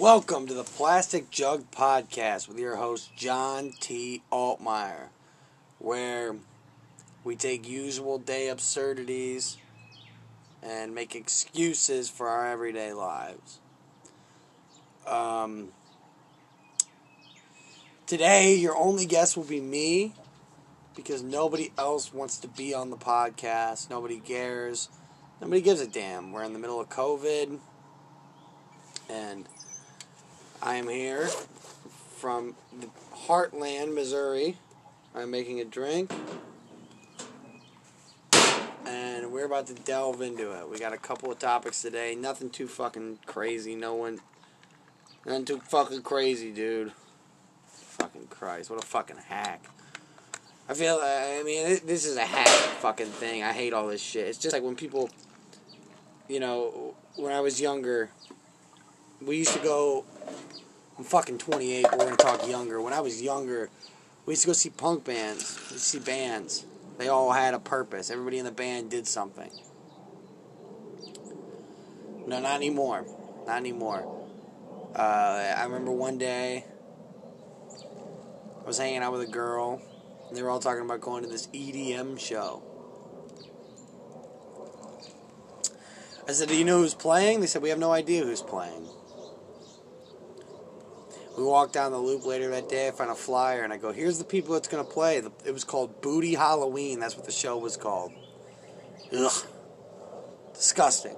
Welcome to the Plastic Jug Podcast with your host, John T. Altmeyer, where we take usual day absurdities and make excuses for our everyday lives. Um, today, your only guest will be me because nobody else wants to be on the podcast. Nobody cares. Nobody gives a damn. We're in the middle of COVID. And I am here from Heartland, Missouri. I'm making a drink. And we're about to delve into it. We got a couple of topics today. Nothing too fucking crazy. No one. Nothing too fucking crazy, dude. Fucking Christ. What a fucking hack. I feel, I mean, this is a hack fucking thing. I hate all this shit. It's just like when people, you know, when I was younger, we used to go I'm fucking 28, we're gonna talk younger. When I was younger, we used to go see punk bands. We see bands. They all had a purpose. Everybody in the band did something. No, not anymore. Not anymore. Uh, I remember one day I was hanging out with a girl, and they were all talking about going to this EDM show. I said, Do you know who's playing? They said, We have no idea who's playing. We walked down the loop later that day. I found a flyer and I go, "Here's the people that's gonna play." It was called Booty Halloween. That's what the show was called. Ugh, disgusting.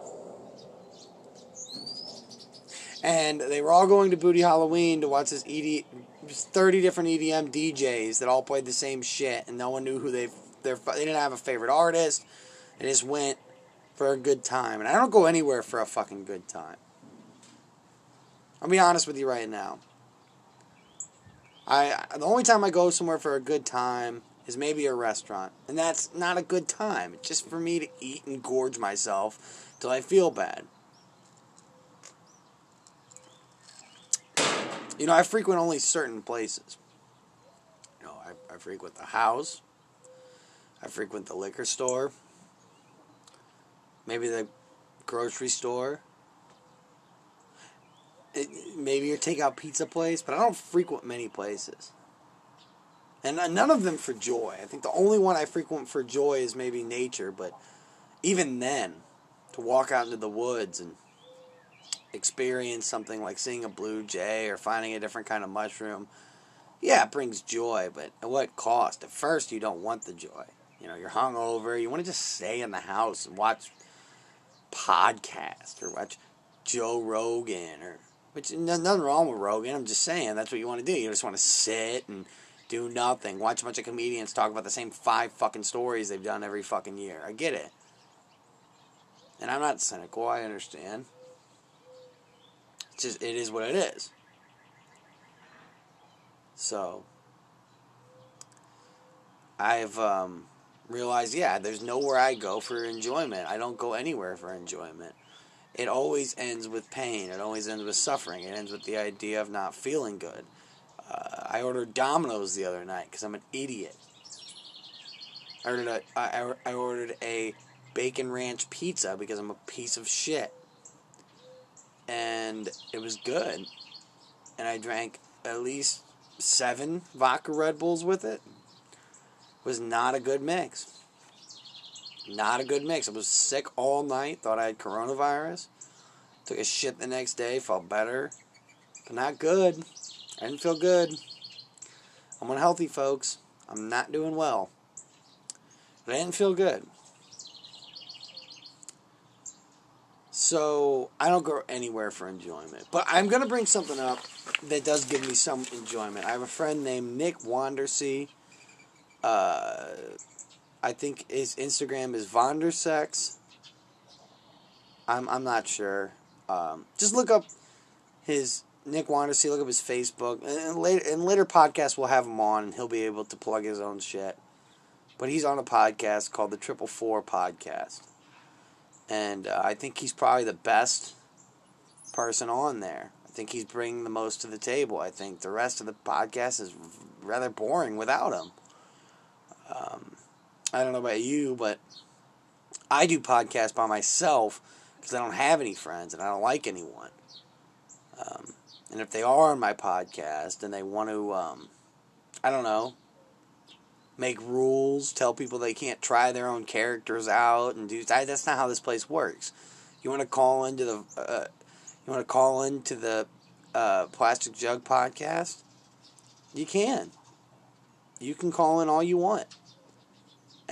And they were all going to Booty Halloween to watch this ED, 30 different EDM DJs that all played the same shit, and no one knew who they they didn't have a favorite artist. They just went for a good time, and I don't go anywhere for a fucking good time. I'll be honest with you right now. I the only time I go somewhere for a good time is maybe a restaurant, and that's not a good time. It's just for me to eat and gorge myself till I feel bad. You know, I frequent only certain places. You know, I, I frequent the house. I frequent the liquor store. Maybe the grocery store maybe your takeout pizza place, but I don't frequent many places. And none of them for joy. I think the only one I frequent for joy is maybe nature, but even then, to walk out into the woods and experience something like seeing a blue jay or finding a different kind of mushroom, yeah, it brings joy, but at what cost? At first, you don't want the joy. You know, you're hungover. You want to just stay in the house and watch podcast or watch Joe Rogan or which nothing wrong with Rogan. I'm just saying that's what you want to do. You just want to sit and do nothing. Watch a bunch of comedians talk about the same five fucking stories they've done every fucking year. I get it. And I'm not cynical. I understand. It's just it is what it is. So I've um, realized, yeah, there's nowhere I go for enjoyment. I don't go anywhere for enjoyment it always ends with pain. It always ends with suffering. It ends with the idea of not feeling good. Uh, I ordered Domino's the other night because I'm an idiot. I ordered a, I, I ordered a bacon ranch pizza because I'm a piece of shit. And it was good. And I drank at least seven vodka Red Bulls with it. it was not a good mix. Not a good mix. I was sick all night, thought I had coronavirus. Took a shit the next day, felt better. But not good. I didn't feel good. I'm unhealthy, folks. I'm not doing well. But I didn't feel good. So I don't go anywhere for enjoyment. But I'm going to bring something up that does give me some enjoyment. I have a friend named Nick Wandersea. Uh, I think his Instagram is Vondersex. I'm I'm not sure. Um, just look up his Nick Wandersea. Look up his Facebook, and later in later podcasts we'll have him on, and he'll be able to plug his own shit. But he's on a podcast called the Triple Four Podcast, and uh, I think he's probably the best person on there. I think he's bringing the most to the table. I think the rest of the podcast is rather boring without him. Um, I don't know about you, but I do podcasts by myself because I don't have any friends and I don't like anyone. Um, And if they are on my podcast and they want to, um, I don't know, make rules, tell people they can't try their own characters out, and do that, that's not how this place works. You want to call into the, uh, you want to call into the uh, Plastic Jug podcast? You can. You can call in all you want,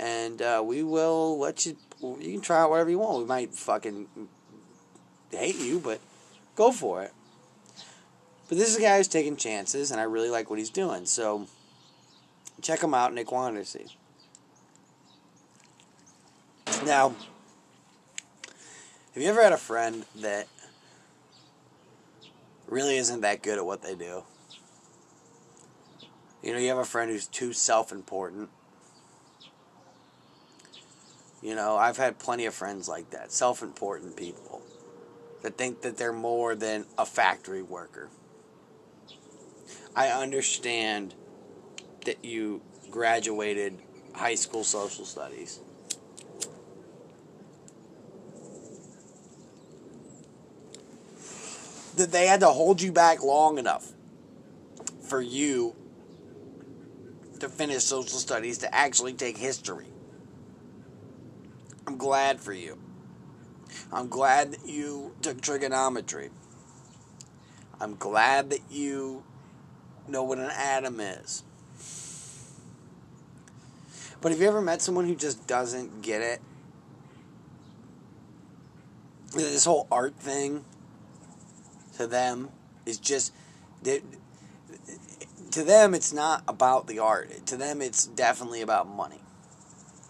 and uh, we will let you. You can try out whatever you want. We might fucking hate you, but go for it. But this is a guy who's taking chances, and I really like what he's doing. So check him out, Nick Wandersee. Now, have you ever had a friend that really isn't that good at what they do? You know, you have a friend who's too self important. You know, I've had plenty of friends like that, self important people that think that they're more than a factory worker. I understand that you graduated high school social studies. That they had to hold you back long enough for you to finish social studies to actually take history. I'm glad for you. I'm glad that you took trigonometry. I'm glad that you know what an atom is. But have you ever met someone who just doesn't get it? This whole art thing to them is just. They, to them, it's not about the art. To them, it's definitely about money.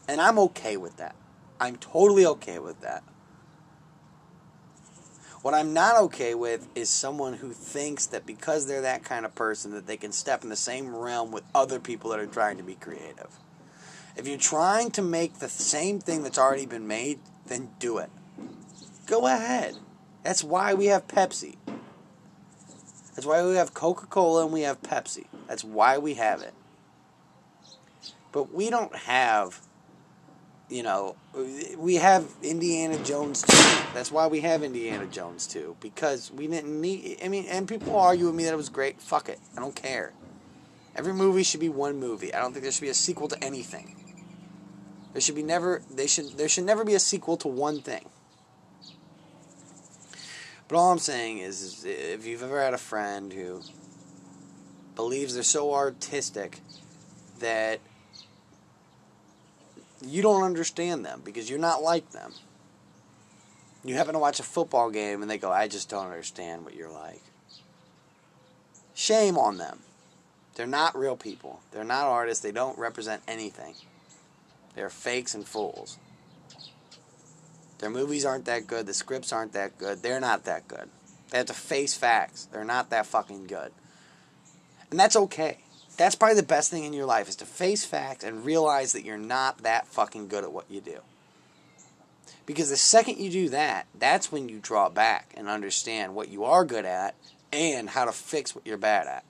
And I'm okay with that. I'm totally okay with that. What I'm not okay with is someone who thinks that because they're that kind of person that they can step in the same realm with other people that are trying to be creative. If you're trying to make the same thing that's already been made, then do it. Go ahead. That's why we have Pepsi. That's why we have Coca Cola and we have Pepsi. That's why we have it. But we don't have, you know, we have Indiana Jones 2. That's why we have Indiana Jones 2. Because we didn't need, I mean, and people argue with me that it was great. Fuck it. I don't care. Every movie should be one movie. I don't think there should be a sequel to anything. There should be never, they should, there should never be a sequel to one thing. But all I'm saying is, is if you've ever had a friend who believes they're so artistic that you don't understand them because you're not like them. You happen to watch a football game and they go, I just don't understand what you're like. Shame on them. They're not real people. They're not artists. They don't represent anything. They're fakes and fools. Their movies aren't that good. The scripts aren't that good. They're not that good. They have to face facts. They're not that fucking good. And that's okay. That's probably the best thing in your life is to face facts and realize that you're not that fucking good at what you do. Because the second you do that, that's when you draw back and understand what you are good at and how to fix what you're bad at.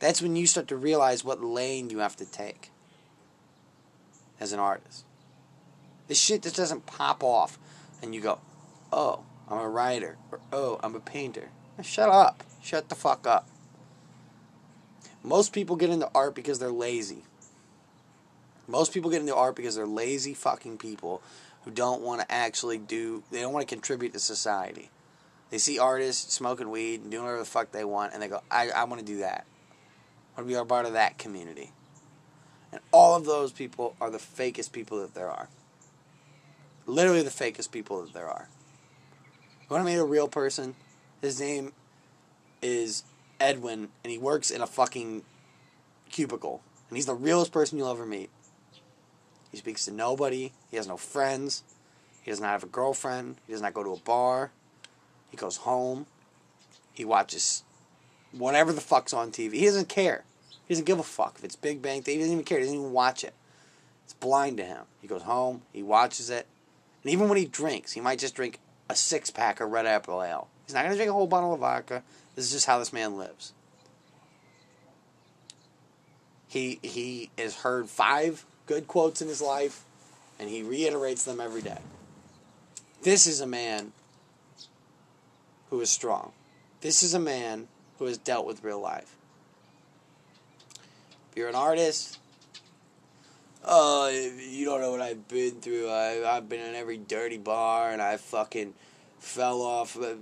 That's when you start to realize what lane you have to take as an artist. This shit just doesn't pop off and you go, oh, I'm a writer, or oh, I'm a painter. Shut up. Shut the fuck up. Most people get into art because they're lazy. Most people get into art because they're lazy fucking people who don't want to actually do, they don't want to contribute to society. They see artists smoking weed and doing whatever the fuck they want, and they go, I, I want to do that. I want to be a part of that community. And all of those people are the fakest people that there are. Literally the fakest people that there are. You want to meet a real person? His name is Edwin, and he works in a fucking cubicle. And he's the realest person you'll ever meet. He speaks to nobody. He has no friends. He does not have a girlfriend. He does not go to a bar. He goes home. He watches whatever the fuck's on TV. He doesn't care. He doesn't give a fuck if it's Big Bang. He doesn't even care. He doesn't even watch it. It's blind to him. He goes home. He watches it. And even when he drinks, he might just drink a six pack of Red Apple Ale. He's not going to drink a whole bottle of vodka. This is just how this man lives. He he has heard five good quotes in his life, and he reiterates them every day. This is a man who is strong. This is a man who has dealt with real life. If you're an artist, oh, you don't know what I've been through. I, I've been in every dirty bar and I fucking fell off uh,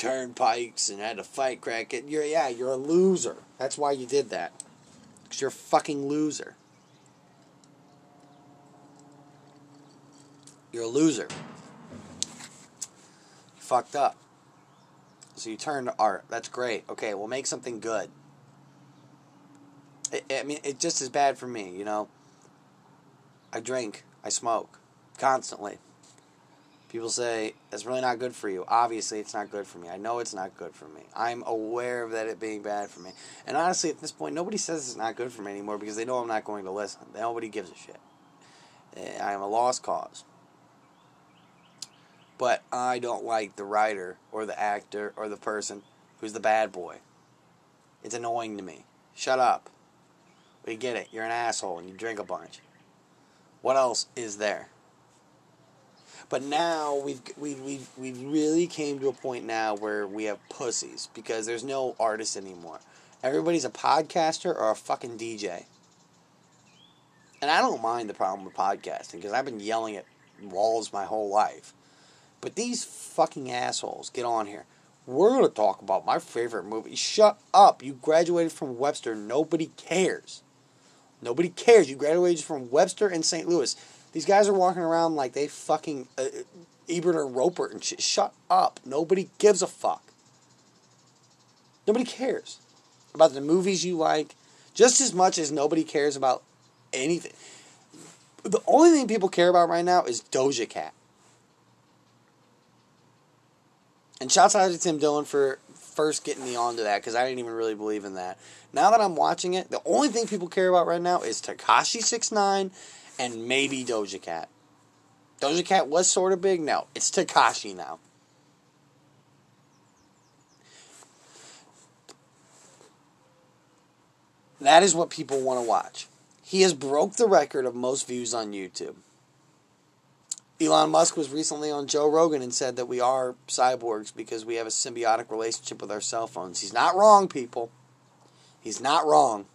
turnpikes and had to fight crack it. You're, yeah, you're a loser. That's why you did that. Because you're a fucking loser. You're a loser. You fucked up. So you turned to art. That's great. Okay, we'll make something good. I, I mean, it's just as bad for me, you know. I drink, I smoke constantly. People say it's really not good for you. Obviously, it's not good for me. I know it's not good for me. I'm aware of that it being bad for me. And honestly, at this point, nobody says it's not good for me anymore because they know I'm not going to listen. Nobody gives a shit. Eh, I am a lost cause. But I don't like the writer or the actor or the person who's the bad boy. It's annoying to me. Shut up. We get it. You're an asshole and you drink a bunch. What else is there? But now we've we we we really came to a point now where we have pussies because there's no artists anymore. Everybody's a podcaster or a fucking DJ. And I don't mind the problem with podcasting because I've been yelling at walls my whole life. But these fucking assholes get on here. We're going to talk about my favorite movie. Shut up. You graduated from Webster. Nobody cares. Nobody cares. You graduated from Webster and St. Louis. These guys are walking around like they fucking uh, Ebert or Roeper and shit. Shut up. Nobody gives a fuck. Nobody cares about the movies you like just as much as nobody cares about anything. The only thing people care about right now is Doja Cat. And shouts out to Tim Dillon for first getting me onto that because I didn't even really believe in that. Now that I'm watching it, the only thing people care about right now is Tekashi Six Nine and maybe Doja Cat. Doja Cat was sort of big. No, it's Tekashi now. That is what people want to watch. He has broke the record of most views on YouTube. Elon Musk was recently on Joe Rogan and said that we are cyborgs because we have a symbiotic relationship with our cell phones. He's not wrong, people. He's not wrong.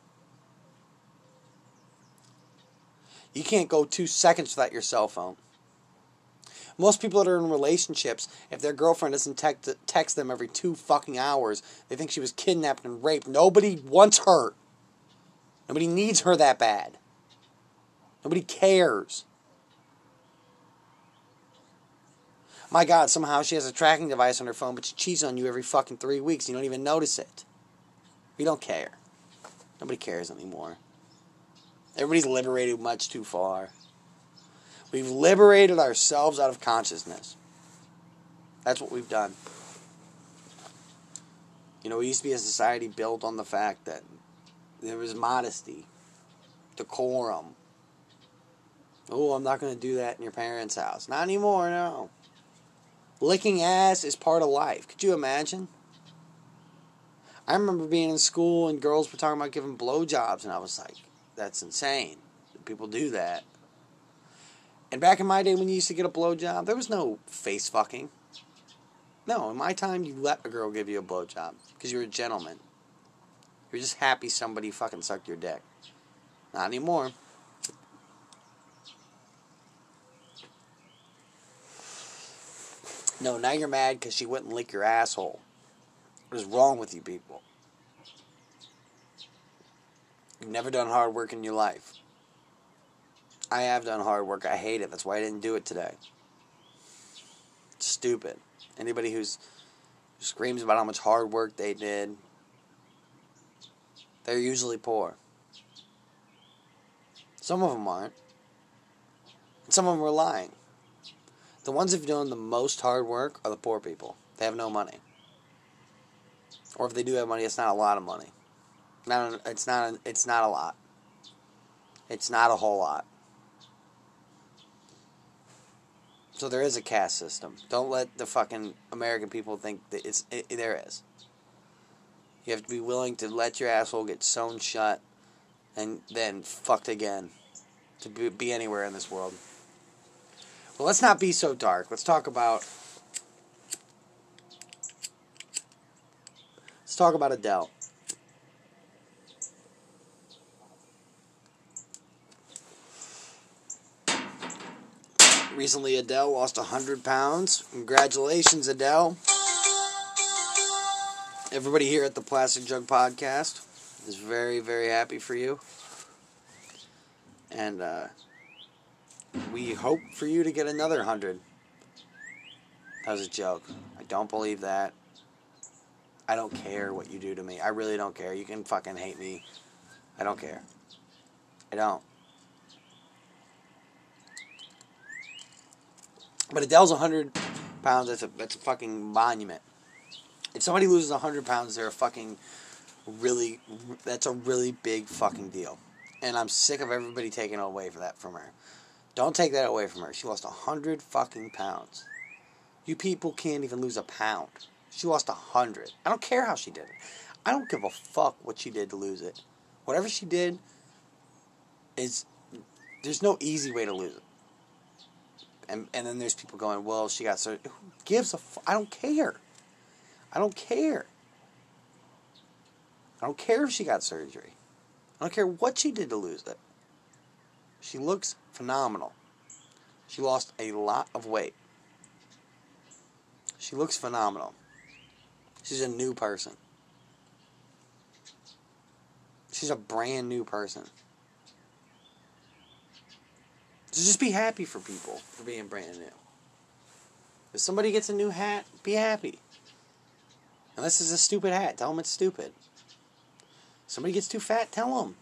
You can't go two seconds without your cell phone. Most people that are in relationships, if their girlfriend doesn't text, text them every two fucking hours, they think she was kidnapped and raped. Nobody wants her. Nobody needs her that bad. Nobody cares. My God, somehow she has a tracking device on her phone, but she cheats on you every fucking three weeks. You don't even notice it. We don't care. Nobody cares anymore. Everybody's liberated much too far. We've liberated ourselves out of consciousness. That's what we've done. You know, we used to be a society built on the fact that there was modesty, decorum. Oh, I'm not going to do that in your parents' house. Not anymore, no. Licking ass is part of life. Could you imagine? I remember being in school and girls were talking about giving blowjobs, and I was like, that's insane. People do that. And back in my day when you used to get a blowjob, there was no face fucking. No, in my time, you let a girl give you a blowjob because you're a gentleman. You're just happy somebody fucking sucked your dick. Not anymore. No, now you're mad because she wouldn't lick your asshole. What is wrong with you people? You've never done hard work in your life. I have done hard work. I hate it. That's why I didn't do it today. It's stupid. Anybody who's who screams about how much hard work they did, they're usually poor. Some of them aren't. Some of them are lying. The ones who've done the most hard work are the poor people. They have no money. Or if they do have money, it's not a lot of money. Not it's not a, it's not a lot. It's not a whole lot. So there is a caste system. Don't let the fucking American people think that it's it, it, there is. You have to be willing to let your asshole get sewn shut and then fucked again to be, be anywhere in this world. Well, let's not be so dark. Let's talk about Let's talk about Adele. Recently, Adele lost 100 pounds. Congratulations, Adele. Everybody here at the Plastic Jug Podcast is very, very happy for you. And uh, we hope for you to get another 100. That was a joke. I don't believe that. I don't care what you do to me. I really don't care. You can fucking hate me. I don't care. I don't. But Adele's 100 pounds. That's a, that's a fucking monument. If somebody loses 100 pounds, they're a fucking really, that's a really big fucking deal. And I'm sick of everybody taking away for that from her. Don't take that away from her. She lost 100 fucking pounds. You people can't even lose a pound. She lost 100. I don't care how she did it. I don't give a fuck what she did to lose it. Whatever she did is there's no easy way to lose it. And and then there's people going, "Well, she got surgery." Who gives a I don't care. I don't care. I don't care if she got surgery. I don't care what she did to lose it. She looks phenomenal. She lost a lot of weight. She looks phenomenal. She's a new person. She's a brand new person. Just be happy for people for being brand new. If somebody gets a new hat, be happy. Unless it's a stupid hat, tell them it's stupid. Somebody gets too fat, tell them.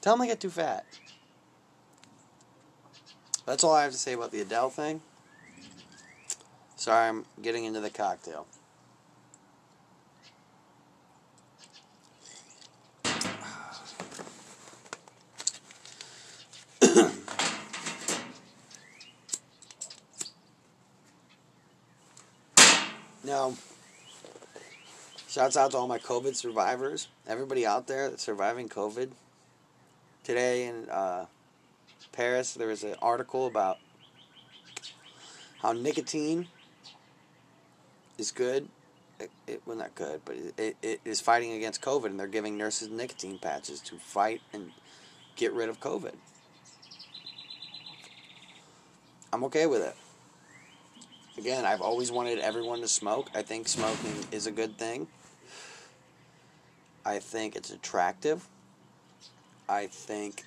Tell them they get too fat. That's all I have to say about the Adele thing. Sorry, I'm getting into the cocktail. Now, shouts out to all my COVID survivors. Everybody out there that's surviving COVID. Today in uh, Paris, there was an article about how nicotine is good. It, it, well, not good, but it, it, it is fighting against COVID, and they're giving nurses nicotine patches to fight and get rid of COVID. I'm okay with it. Again, I've always wanted everyone to smoke. I think smoking is a good thing. I think it's attractive. I think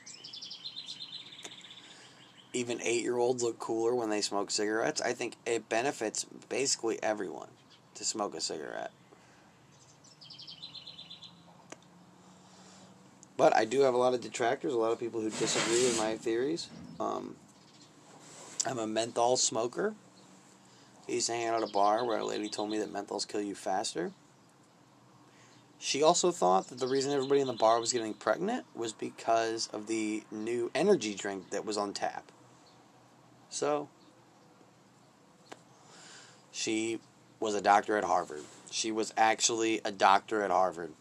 even eight year olds look cooler when they smoke cigarettes. I think it benefits basically everyone to smoke a cigarette. But I do have a lot of detractors, a lot of people who disagree with my theories. Um, I'm a menthol smoker. I used to hang out at a bar where a lady told me that menthols kill you faster. She also thought that the reason everybody in the bar was getting pregnant was because of the new energy drink that was on tap. So, she was a doctor at Harvard. She was actually a doctor at Harvard.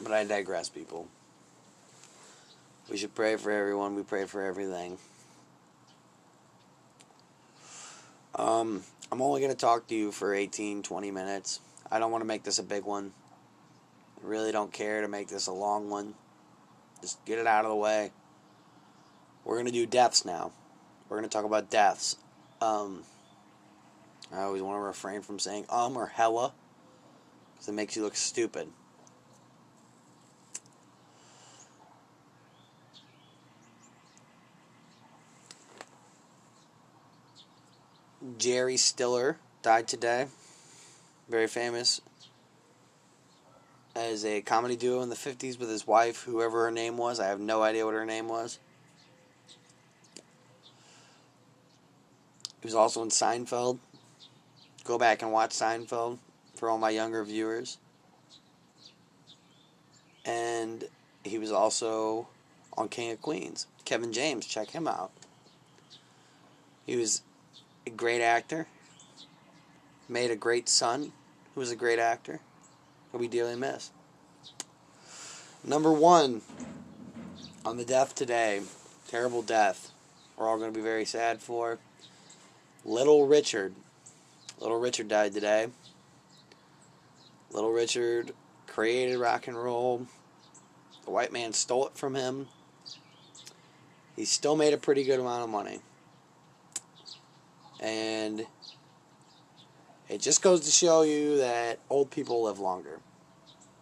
But I digress, people. We should pray for everyone. We pray for everything. Um, I'm only going to talk to you for 18, 20 minutes. I don't want to make this a big one. I really don't care to make this a long one. Just get it out of the way. We're going to do deaths now. We're going to talk about deaths. Um, I always want to refrain from saying um or hella because it makes you look stupid. Jerry Stiller died today. Very famous as a comedy duo in the 50s with his wife, whoever her name was. I have no idea what her name was. He was also in Seinfeld. Go back and watch Seinfeld for all my younger viewers. And he was also on King of Queens. Kevin James, check him out. He was a great actor. Made a great son who was a great actor. He'll be dearly miss. Number one on the death today, terrible death. We're all going to be very sad for. Little Richard. Little Richard died today. Little Richard created rock and roll. The white man stole it from him. He still made a pretty good amount of money. And it just goes to show you that old people live longer.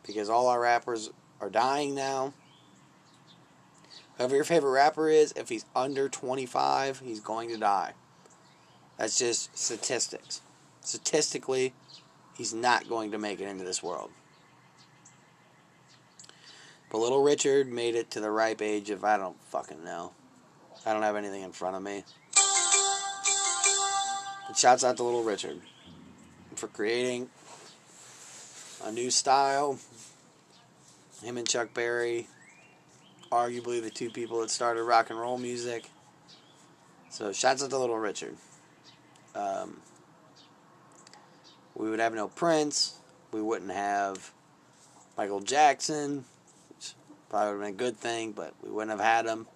Because all our rappers are dying now. Whoever your favorite rapper is, if he's under 25, he's going to die. That's just statistics. Statistically, he's not going to make it into this world. But little Richard made it to the ripe age of I don't fucking know. I don't have anything in front of me. Shouts out to little Richard for creating a new style. Him and Chuck Berry, arguably the two people that started rock and roll music. So shouts out to little Richard. Um, we would have no Prince. We wouldn't have Michael Jackson. Probably would have been a good thing, but we wouldn't have had him.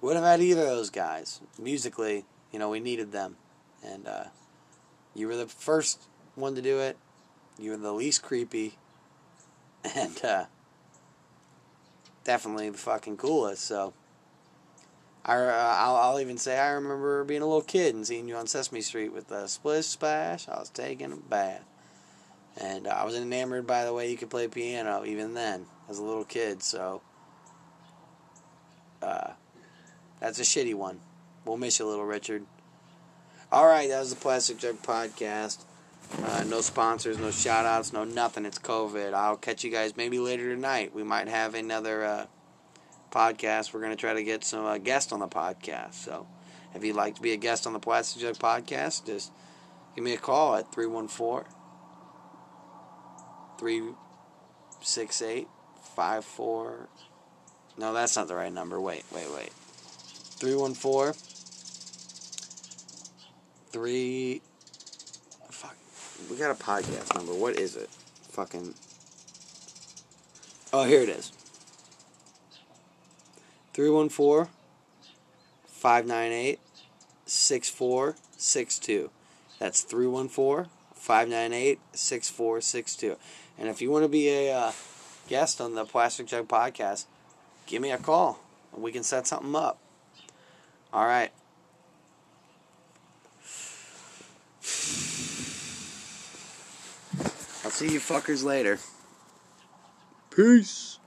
We wouldn't have had either of those guys. Musically, you know, we needed them. And uh, you were the first one to do it. You were the least creepy. And uh, definitely the fucking coolest. So I, uh, I'll, I'll even say I remember being a little kid and seeing you on Sesame Street with a splish splash. I was taking a bath. And uh, I was enamored by the way you could play piano even then as a little kid. So uh, that's a shitty one. We'll miss you, little Richard. All right, that was the Plastic Jug Podcast. Uh, no sponsors, no shout outs, no nothing. It's COVID. I'll catch you guys maybe later tonight. We might have another uh, podcast. We're going to try to get some uh, guests on the podcast. So if you'd like to be a guest on the Plastic Jug Podcast, just give me a call at 314 368 54. No, that's not the right number. Wait, wait, wait. 314 3 fuck. We got a podcast number. What is it? Fucking. Oh here it is. 314 598 6462 that's 314 598 6462 and if you want to be a uh, guest on the plastic jug podcast give me a call and we can set something up. All right see you fuckers later. Peace.